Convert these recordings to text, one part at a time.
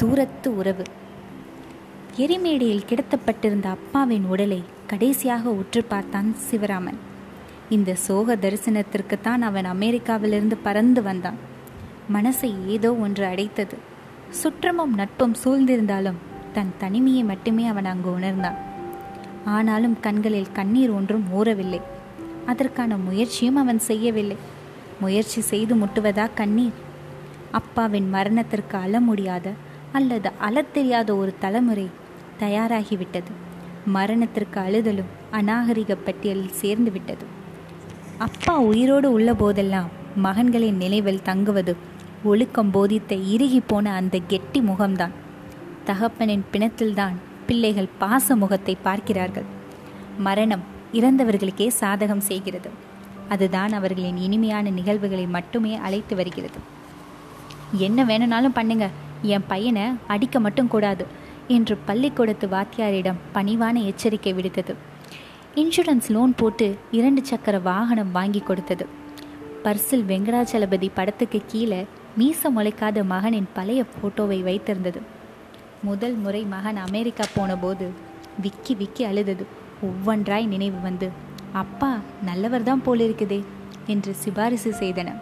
தூரத்து உறவு. எரிமேடையில் கிடத்தப்பட்டிருந்த அப்பாவின் உடலை கடைசியாக உற்று பார்த்தான் சிவராமன். இந்த சோக தரிசனத்திற்குத்தான் அவன் அமெரிக்காவிலிருந்து பறந்து வந்தான். மனசை ஏதோ ஒன்று அடைத்தது. சுற்றமும் நட்பும் சூழ்ந்திருந்தாலும் தன் தனிமையை மட்டுமே அவன் அங்கு உணர்ந்தான். ஆனாலும் கண்களில் கண்ணீர் ஒன்றும் ஊறவில்லை. அதற்கான முயற்சியும் அவன் செய்யவில்லை. முயற்சி செய்து முட்டுவதா கண்ணீர்? அப்பாவின் மரணத்திற்கு அழ முடியாத அல்லது அழத் தெரியாத ஒரு தலைமுறை தயாராகிவிட்டது. மரணத்திற்கு அழுதலும் அநாகரிக பட்டியலில் சேர்ந்து விட்டது. அப்பா உயிரோடு உள்ள போதெல்லாம் மகன்களின் நினைவில் தங்குவது ஒழுக்கம் போதித்த இறுகி போன அந்த கெட்டி முகம்தான். தகப்பனின் பிணத்தில்தான் பிள்ளைகள் பாச முகத்தை பார்க்கிறார்கள். மரணம் இறந்தவர்களுக்கே சாதகம் செய்கிறது. அதுதான் அவர்களின் இனிமையான நிகழ்வுகளை மட்டுமே அழைத்து வருகிறது. என்ன வேணும்னாலும் பண்ணுங்க. என் பையனை அடிக்க மட்டும் கூடாது என்று பள்ளிக்கூடத்து வாத்தியாரிடம் பணிவான எச்சரிக்கை விடுத்தது. இன்சூரன்ஸ் லோன் போட்டு இரண்டு சக்கர வாகனம் வாங்கி கொடுத்தது. பர்சில் வெங்கடாச்சலபதி படத்துக்கு கீழே மீச முளைக்காத மகனின் பழைய போட்டோவை வைத்திருந்தது. முதல் முறை மகன் அமெரிக்கா போனபோது விக்கி விக்கி அழுதது. ஒவ்வொன்றாய் நினைவு வந்து அப்பா நல்லவர் தான் போலிருக்குதே என்று சிபாரிசு செய்தன.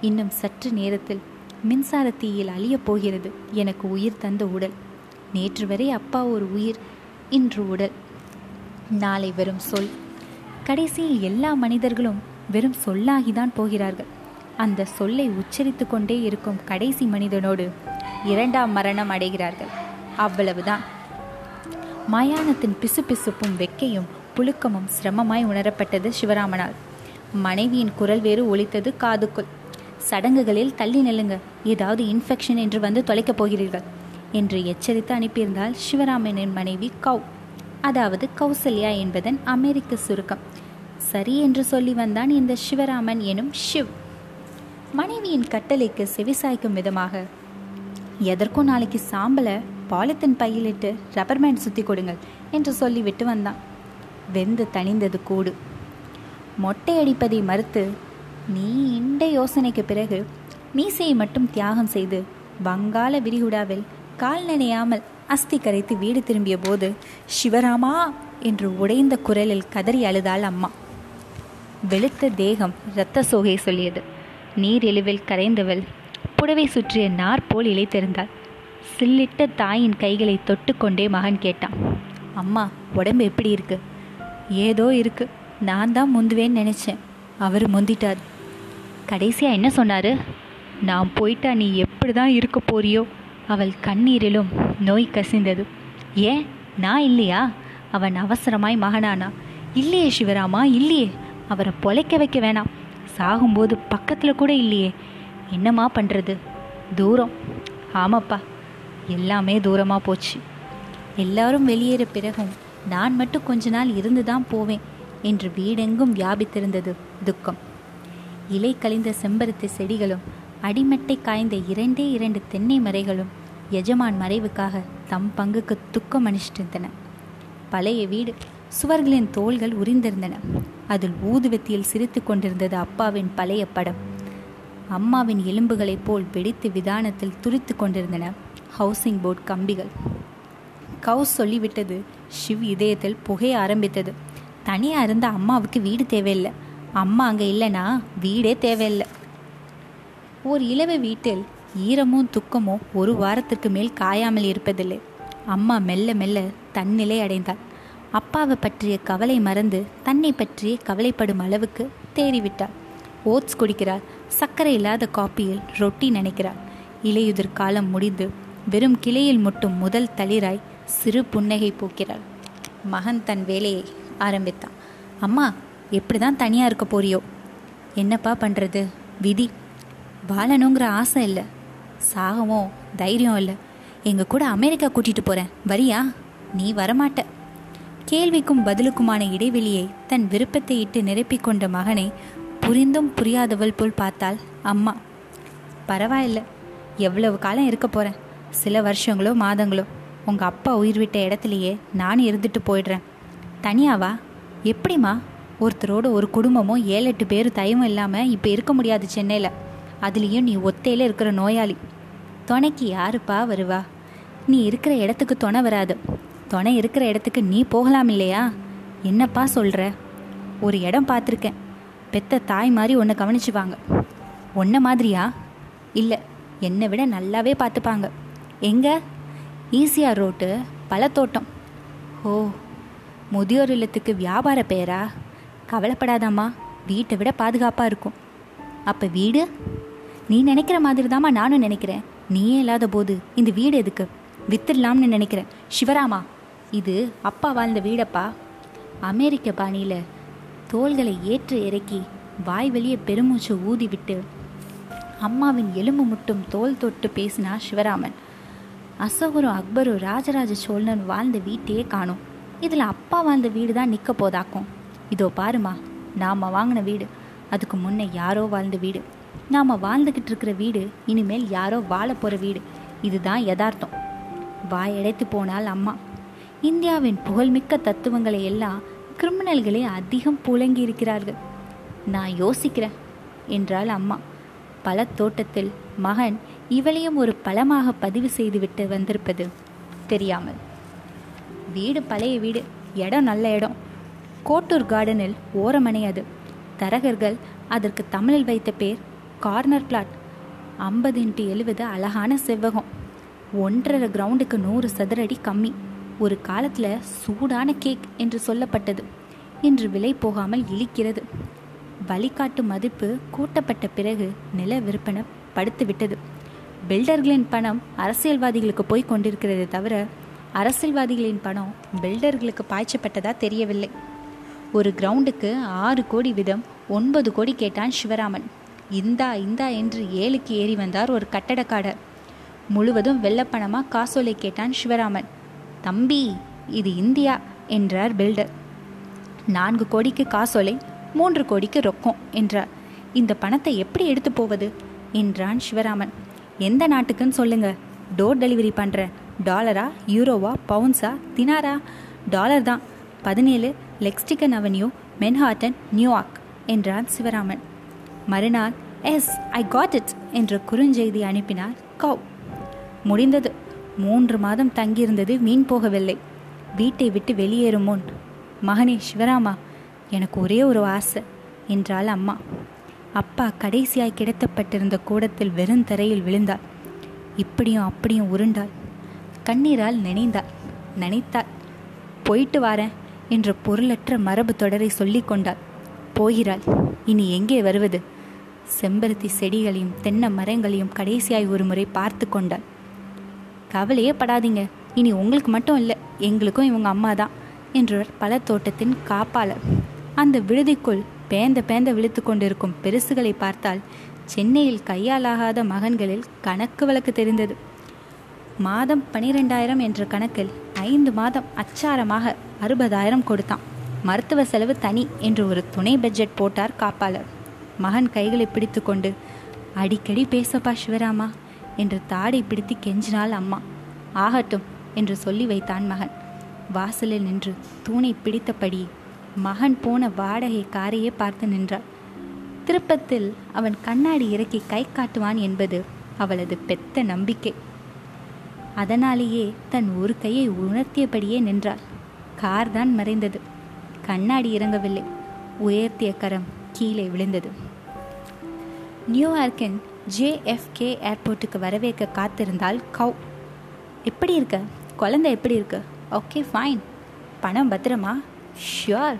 இன்னும் சற்று நேரத்தில் மின்சார தீயில் அழியப் போகிறது எனக்கு உயிர் தந்த உடல். நேற்று வரை அப்பா ஒரு உயிர் இன்று உடல். நாளை வெறும் சொல். கடைசியில் எல்லா மனிதர்களும் வெறும் சொல்லாகிதான் போகிறார்கள். அந்த சொல்லை உச்சரித்து கொண்டே இருக்கும் கடைசி மனிதனோடு இரண்டாம் மரணம் அடைகிறார்கள். அவ்வளவுதான். மயானத்தின் பிசுபிசுப்பும் வெக்கையும் புழுக்கமும் சிரமமாய் உணரப்பட்டது சிவராமனால். மனைவியின் குரல் வேறு ஒலித்தது காதுக்குள். சடங்குகளில் தள்ளி நெல்லுங்க. ஏதாவது இன்ஃபெக்ஷன் என்று வந்து தொலைக்கப் போகிறீர்கள். என்று எச்சரித்து அனுப்பியிருந்தால் சிவராமனின் மனைவி கவ் அதாவது கௌசல்யா என்பதன் அமெரிக்க சுருக்கம். சரி என்று சொல்லி வந்தான் இந்த சிவராமன் எனும் ஷிவ் மனைவியின் கட்டளைக்கு செவிசாய்க்கும் விதமாக எதற்கும் நாளைக்கு சாம்பலை பாலித்தீன் பையிலிட்டு ரப்பர் பேண்ட் சுற்றி கொடுங்கள் என்று சொல்லிவிட்டு வந்தான். வெந்து தணிந்தது கூடு. மொட்டை அடிப்பதை மறுத்து நீ இந்த யோசனைக்கு பிறகு மீசையை மட்டும் தியாகம் செய்து வங்காள விரிகுடாவில் கால் நினையாமல் அஸ்தி கரைத்து வீடு திரும்பிய போது சிவராமா என்று உடைந்த குரலில் கதறி அழுதாள் அம்மா. வெளுத்த தேகம் இரத்த சோகை சொல்லியது. நீர் எழுவில் கரைந்தவள் புடவை சுற்றிய நார் போல் இழைத்திருந்தாள் சில்லிட்ட தாயின் கைகளை தொட்டுக்கொண்டே மகன் கேட்டான். அம்மா உடம்பு எப்படி இருக்கு? ஏதோ இருக்கு. நான் தான் முந்துவேன்னு நினச்சேன். அவர் முந்திட்டார். கடைசியாக என்ன சொன்னார்? நான் போயிட்டா நீ எப்படி தான் இருக்க போறியோ? அவள் கண்ணீரிலும் நோய் கசிந்தது. ஏன்? நான் இல்லையா? அவன் அவசரமாய் மகனானா? இல்லையே சிவராமா இல்லையே. அவரை பொழைக்க வைக்க வேணாம். சாகும்போது பக்கத்தில் கூட இல்லையே. என்னம்மா பண்ணுறது தூரம். ஆமாப்பா எல்லாமே தூரமாக போச்சு. எல்லாரும் வெளியேற பிறகும் நான் மட்டும் கொஞ்ச நாள் இருந்து தான் போவேன் என்று வீடெங்கும் வியாபித்திருந்தது துக்கம். இலை கழிந்த செம்பருத்தி செடிகளும் அடிமட்டை காய்ந்த இரண்டே இரண்டு தென்னை மரைகளும் எஜமான் மறைவுக்காக தம் பங்குக்கு துக்கம் அணிச்சிட்டிருந்தன பழைய வீடு சுவர்களின் தோள்கள் உரிந்திருந்தன. அதில் ஊதுவத்தியில் சிரித்து கொண்டிருந்தது அப்பாவின் பழைய படம். அம்மாவின் எலும்புகளைப் போல் வெடித்து விதானத்தில் துரித்து கொண்டிருந்தன ஹவுசிங் போர்ட் கம்பிகள். கவுஸ் சொல்லிவிட்டது ஷிவ் இதயத்தில் புகைய ஆரம்பித்தது. தனியாக இருந்த அம்மாவுக்கு வீடு தேவையில்லை. அம்மா அங்கே இல்லைன்னா வீடே தேவையில்லை. ஒரு இளவ வீட்டில் ஈரமும் துக்கமும் ஒரு வாரத்திற்கு மேல் காயாமல் இருப்பதில்லை. அம்மா மெல்ல மெல்ல தன்னிலை அடைந்தாள். அப்பாவை பற்றிய கவலை மறந்து தன்னை பற்றியே கவலைப்படும் அளவுக்கு தேறிவிட்டாள். ஓட்ஸ் குடிக்கிறாள். சர்க்கரை இல்லாத காப்பியில் ரொட்டி நினைக்கிறாள். இலையுதிர் காலம் முடிந்து வெறும் கிளையில் முட்டும் முதல் தளிராய் சிறு புன்னகை போக்கிறாள். மகன் தன் வேலையை ஆரம்பித்தான். அம்மா எப்படி தான் தனியாக இருக்க போறியோ? என்னப்பா பண்ணுறது விதி. வாழணுங்கிற ஆசை இல்லை. சாகவும் தைரியம் இல்லை. எங்கள் கூட அமெரிக்கா கூட்டிகிட்டு போகிறேன் வரியா? நீ வரமாட்ட. கேள்விக்கும் பதிலுக்குமான இடைவெளியை தன் விருப்பத்தை இட்டு நிரப்பிக்கொண்ட மகனை புரிந்தும் புரியாதவள் போல் பார்த்தாள் அம்மா. பரவாயில்ல. எவ்வளவு காலம் இருக்க போகிறேன் சில வருஷங்களோ மாதங்களோ. உங்கள் அப்பா உயிர் விட்ட இடத்துலையே நான் இருந்துட்டு போயிடுறேன். தனியாவா? எப்படிம்மா? ஒருத்தரோட ஒரு குடும்பமும் ஏழு எட்டு பேர் தயவும் இல்லாமல் இப்போ இருக்க முடியாது சென்னையில். அதுலேயும் நீ ஒத்தையில் இருக்கிற நோயாளி. துணைக்கு யாருப்பா வருவா? நீ இருக்கிற இடத்துக்கு துணை வராது. துணை இருக்கிற இடத்துக்கு நீ போகலாம் இல்லையா? என்னப்பா சொல்கிற ஒரு இடம் பார்த்துருக்கேன். பெத்த தாய் மாதிரி உன்னை கவனிச்சுவாங்க. உன்ன மாதிரியா? இல்லை என்னை விட நல்லாவே பார்த்துப்பாங்க. எங்கே? ஈஸியாக ரோட்டு பழத்தோட்டம். ஓ முதியோர் இல்லத்துக்கு வியாபார பேரா கவலைப்படாதாம்மா. வீட்டை விட பாதுகாப்பாக இருக்கும். அப்போ வீடு? நீ நினைக்கிற மாதிரி தாம்மா நானும் நினைக்கிறேன். நீயே இல்லாத போது இந்த வீடு எதுக்கு? வித்துடலாம்னு நினைக்கிறேன். சிவராமா இது அப்பா வாழ்ந்த வீடப்பா. அமெரிக்க பாணியில் தோள்களை ஏற்று இறக்கி வாய் வெளியே பெருமூச்சு ஊதி விட்டு அம்மாவின் எலும்பு முட்டும் தோல் தொட்டு பேசினா சிவராமன். அசோகரும் அக்பரும் ராஜராஜ சோழனும் வாழ்ந்த வீட்டையே காணும். இதில் அப்பா வாழ்ந்த வீடு தான் நிற்க போதாக்கும். இதோ பாருமா நாம் வாங்கின வீடு. அதுக்கு முன்னே யாரோ வாழ்ந்த வீடு. நாம் வாழ்ந்துக்கிட்டு இருக்கிற வீடு இனிமேல் யாரோ வாழ போகிற வீடு. இதுதான் யதார்த்தம். வாயடைத்து போனால் அம்மா. இந்தியாவின் புகழ்மிக்க தத்துவங்களை எல்லாம் கிரிமினல்களே அதிகம் புழங்கி இருக்கிறார்கள். நான் யோசிக்கிறேன் என்றாள் அம்மா. பல தோட்டத்தில் மகன் இவளையும் ஒரு பழமாக பதிவு செய்துவிட்டு வந்திருப்பது தெரியாமல். வீடு பழைய வீடு இடம் நல்ல இடம். கோட்டூர் கார்டனில் ஓரமனை அது தரகர்கள் அதற்கு தமிழில் வைத்த பேர் கார்னர் பிளாட். ஐம்பது இன்ட்டு எழுபது அழகான செவ்வகம். ஒன்றரை கிரவுண்டுக்கு நூறு சதுரடி கம்மி. ஒரு காலத்தில் சூடான கேக் என்று சொல்லப்பட்டது. இன்று விலை போகாமல் இழிக்கிறது. வழிகாட்டு மதிப்பு கூட்டப்பட்ட பிறகு நில விற்பனை படுத்துவிட்டது. பில்டர்களின் பணம் அரசியல்வாதிகளுக்கு போய் கொண்டிருக்கிறதே தவிர அரசியல்வாதிகளின் பணம் பில்டர்களுக்கு பாய்ச்சப்பட்டதா தெரியவில்லை. ஒரு கிரவுண்டுக்கு ஆறு கோடி விதம் ஒன்பது கோடி கேட்டான் சிவராமன். இந்தா இந்தா என்று ஏழுக்கு ஏறி வந்தார் ஒரு கட்டடக்காரர். முழுவதும் வெள்ளப்பணமாக காசோலை கேட்டான் சிவராமன். தம்பி இது இந்தியா என்றார் பில்டர். நான்கு கோடிக்கு காசோலை மூன்று கோடிக்கு ரொக்கம் என்றார். இந்த பணத்தை எப்படி எடுத்து போவது? என்றான் சிவராமன். எந்த நாட்டுக்குன்னு சொல்லுங்க. டோர் டெலிவரி பண்ணுறேன் டாலரா யூரோவா பவுன்ஸா தினாரா? டாலர் தான். பதினேழு லெக்ஸ்டிகன் அவென்யூ மென்ஹாட்டன் நியூயார்க் என்றான் சிவராமன். மறுநாள் எஸ் ஐ காட் இட் என்ற குறுஞ்செய்தி அனுப்பினார் கவ் முடிந்தது. மூன்று மாதம் தங்கியிருந்தது வீண் போகவில்லை. வீட்டை விட்டு வெளியேறும் முன் மகனே சிவராமா எனக்கு ஒரே ஒரு ஆசை என்றாள் அம்மா. அப்பா கடைசியாய் கிடத்தப்பட்டிருந்த கூடத்தில் வெறும் தரையில் விழுந்தாள். இப்படியும் அப்படியும் உருண்டாள். கண்ணீரால் நினைந்தாள். நினைத்தாள். போயிட்டு வாரேன். என்ற பொருளற்ற மரபு தொடரை சொல்லிக் கொண்டாள். போகிறாள் இனி எங்கே வருவது? செம்பருத்தி செடிகளையும் தென்னை மரங்களையும் கடைசியாய் ஒரு முறை பார்த்து கொண்டாள். கவலையே படாதீங்க இனி உங்களுக்கு மட்டும் இல்லை எங்களுக்கும் இவங்க அம்மா தான் என்றவர் பல தோட்டத்தின் காப்பாளர். அந்த விடுதிக்குள் பேந்த பேந்த விழுத்து கொண்டிருக்கும் பெருசுகளை பார்த்தால் சென்னையில் கையாலாகாத மகன்களில் கணக்கு வழக்கு தெரிந்தது. மாதம் பனிரெண்டாயிரம் என்ற கணக்கில் ஐந்து மாதம் அச்சாரமாக அறுபதாயிரம் கொடுத்தான். மருத்துவ செலவு தனி என்று ஒரு துணை பட்ஜெட் போட்டார் காப்பாளர். மகன் கைகளை பிடித்து கொண்டு அடிக்கடி பேசப்பா சிவராமா என்று தாடை பிடித்து கெஞ்சினாள் அம்மா. ஆகட்டும் என்று சொல்லி வைத்தான் மகன். வாசலில் நின்று தூணை பிடித்தபடி மகன் போன வாடகை காரையே பார்த்து நின்றாள். திருப்பத்தில் அவன் கண்ணாடி இறக்கி கை காட்டுவான் என்பது அவளது பெத்த நம்பிக்கை. அதனாலேயே தன் ஒரு கையை உணர்த்தியபடியே நின்றாள். கார் தான் மறைந்தது. கண்ணாடி இறங்கவில்லை. உயர்த்திய கரம் கீழே விழுந்தது. நியூயார்க்கின் ஜேஎஃப்கே ஏர்போர்ட்டுக்கு வரவேற்க காத்திருந்தால் கவ் எப்படி இருக்க? குழந்தை எப்படி இருக்கு? Okay fine. பணம் பத்திரமா? ஷியோர்.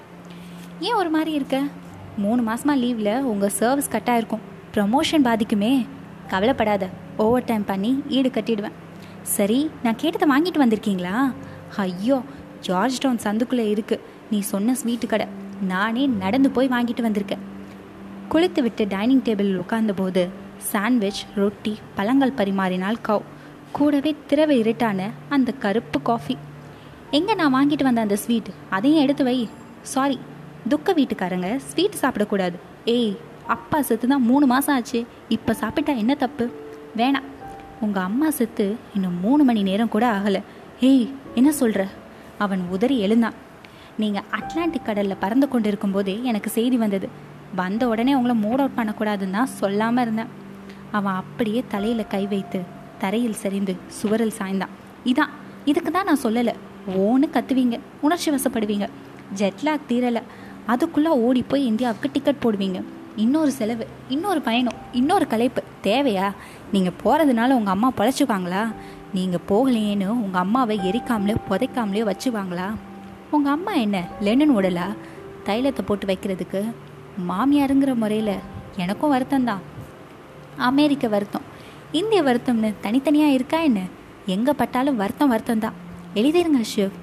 ஏன் ஒரு மாதிரி இருக்க? மூணு மாதமாக லீவில் உங்கள் சர்வீஸ் கட்டாக இருக்கும். ப்ரமோஷன் பாதிக்குமே. கவலைப்படாத. ஓவர் டைம் பண்ணி ஈடு கட்டிடுவேன். சரி நான் கேட்டதை வாங்கிட்டு வந்திருக்கீங்களா? ஐயோ ஜார்ஜ் டவுன் சந்துக்குள்ளே இருக்குது நீ சொன்ன ஸ்வீட்டு கடை. நானே நடந்து போய் வாங்கிட்டு வந்திருக்கேன். குளித்து விட்டு டைனிங் டேபிளில் உட்கார்ந்தபோது சாண்ட்விச் ரொட்டி பழங்கள் பரிமாறினால் கவ் கூடவே திரவ இருட்டான அந்த கருப்பு காஃபி. எங்கே நான் வாங்கிட்டு வந்த அந்த ஸ்வீட்? அதையும் எடுத்து வை. சாரி துக்க வீட்டுக்காரங்க ஸ்வீட் சாப்பிடக்கூடாது. ஏய் அப்பா செத்து தான் மூணு மாதம் ஆச்சு. இப்போ சாப்பிட்டா என்ன தப்பு? வேணாம். உங்கள் அம்மா செத்து இன்னும் மூணு மணி நேரம் கூட ஆகலை. ஏய் என்ன சொல்கிற அவன் உதறி எழுந்தான். நீங்கள் அட்லாண்டிக் கடலில் பறந்து கொண்டு இருக்கும்போதே எனக்கு செய்தி வந்தது. வந்த உடனே உங்களை மூட் அவுட் பண்ணக்கூடாதுன்னு தான் சொல்லாமல் இருந்தேன். அவன் அப்படியே தலையில் கை வைத்து தரையில் சரிந்து சுவரில் சாய்ந்தான். இதான் இதுக்கு தான் நான் சொல்லலை. ஓன்னு கத்துவீங்க. உணர்ச்சி வசப்படுவீங்க. ஜெட்லாக் தீரலை. அதுக்குள்ளே ஓடி போய் இந்தியாவுக்கு டிக்கெட் போடுவீங்க. இன்னொரு செலவு இன்னொரு பயணம் இன்னொரு கலைப்பு. தேவையா? நீங்கள் போகிறதுனால உங்கள் அம்மா பழச்சிப்பாங்களா நீங்கள் போகலையேன்னு உங்கள் அம்மாவை எரிக்காமலே புதைக்காமலே வச்சுவாங்களா? உங்கள் அம்மா என்ன லெனன் உடலா? தைலத்தை போட்டு வைக்கிறதுக்கு மாமியாருங்கிற முறையில் எனக்கும் வருத்தம் தான் அமெரிக்க வருத்தம். இந்திய வருத்தம்னு தனித்தனியாக இருக்கா என்ன? எங்கே பட்டாலும் வருத்தம் வருத்தம் தான் எழுதிருங்க ஷிவ்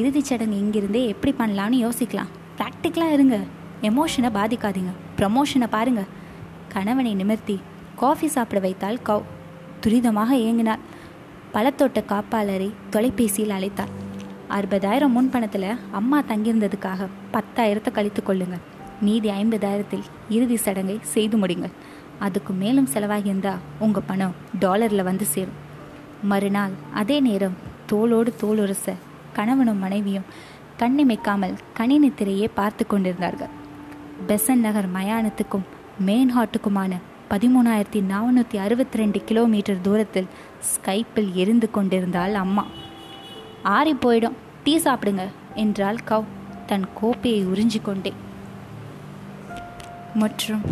இறுதிச் சடங்கு இங்கிருந்தே எப்படி பண்ணலான்னு யோசிக்கலாம். ப்ராக்டிக்கலாக இருங்க. எமோஷனை பாதிக்காதீங்க. ப்ரமோஷனை பாருங்கள் கணவனை நிமிர்த்தி காஃபி சாப்பிட வைத்தால் கவ். துரிதமாக ஏங்கினாள். பழத்தோட்ட காப்பாளரை தொலைபேசியில் அழைத்தார். அறுபதாயிரம் முன்பணத்தில் அம்மா தங்கியிருந்ததுக்காக பத்தாயிரத்தை கழித்து கொள்ளுங்கள். மீதி ஐம்பதாயிரத்தில் இறுதி சடங்கை செய்து முடிங்கள் அதுக்கு மேலும் செலவாகியிருந்தா உங்கள் பணம் டாலரில் வந்து சேரும். மறுநாள் அதே நேரம் தோளோடு தோலுரச கணவனும் மனைவியும் கண்ணிமைக்காமல் கணினி திரையே பார்த்து கொண்டிருந்தார்கள். பெசன் நகர் மயானத்துக்கும் மேன்ஹாட்டுக்குமான பதிமூணாயிரத்தி நானூற்றி அறுபத்தி ரெண்டு கிலோமீட்டர் தூரத்தில் ஸ்கைப்பில் எரிந்து கொண்டிருந்தாள் அம்மா. ஆறி போயிடும். டீ சாப்பிடுங்க என்றாள் கவ் தன் கோப்பையை உறிஞ்சிக்கொண்டே மற்றும்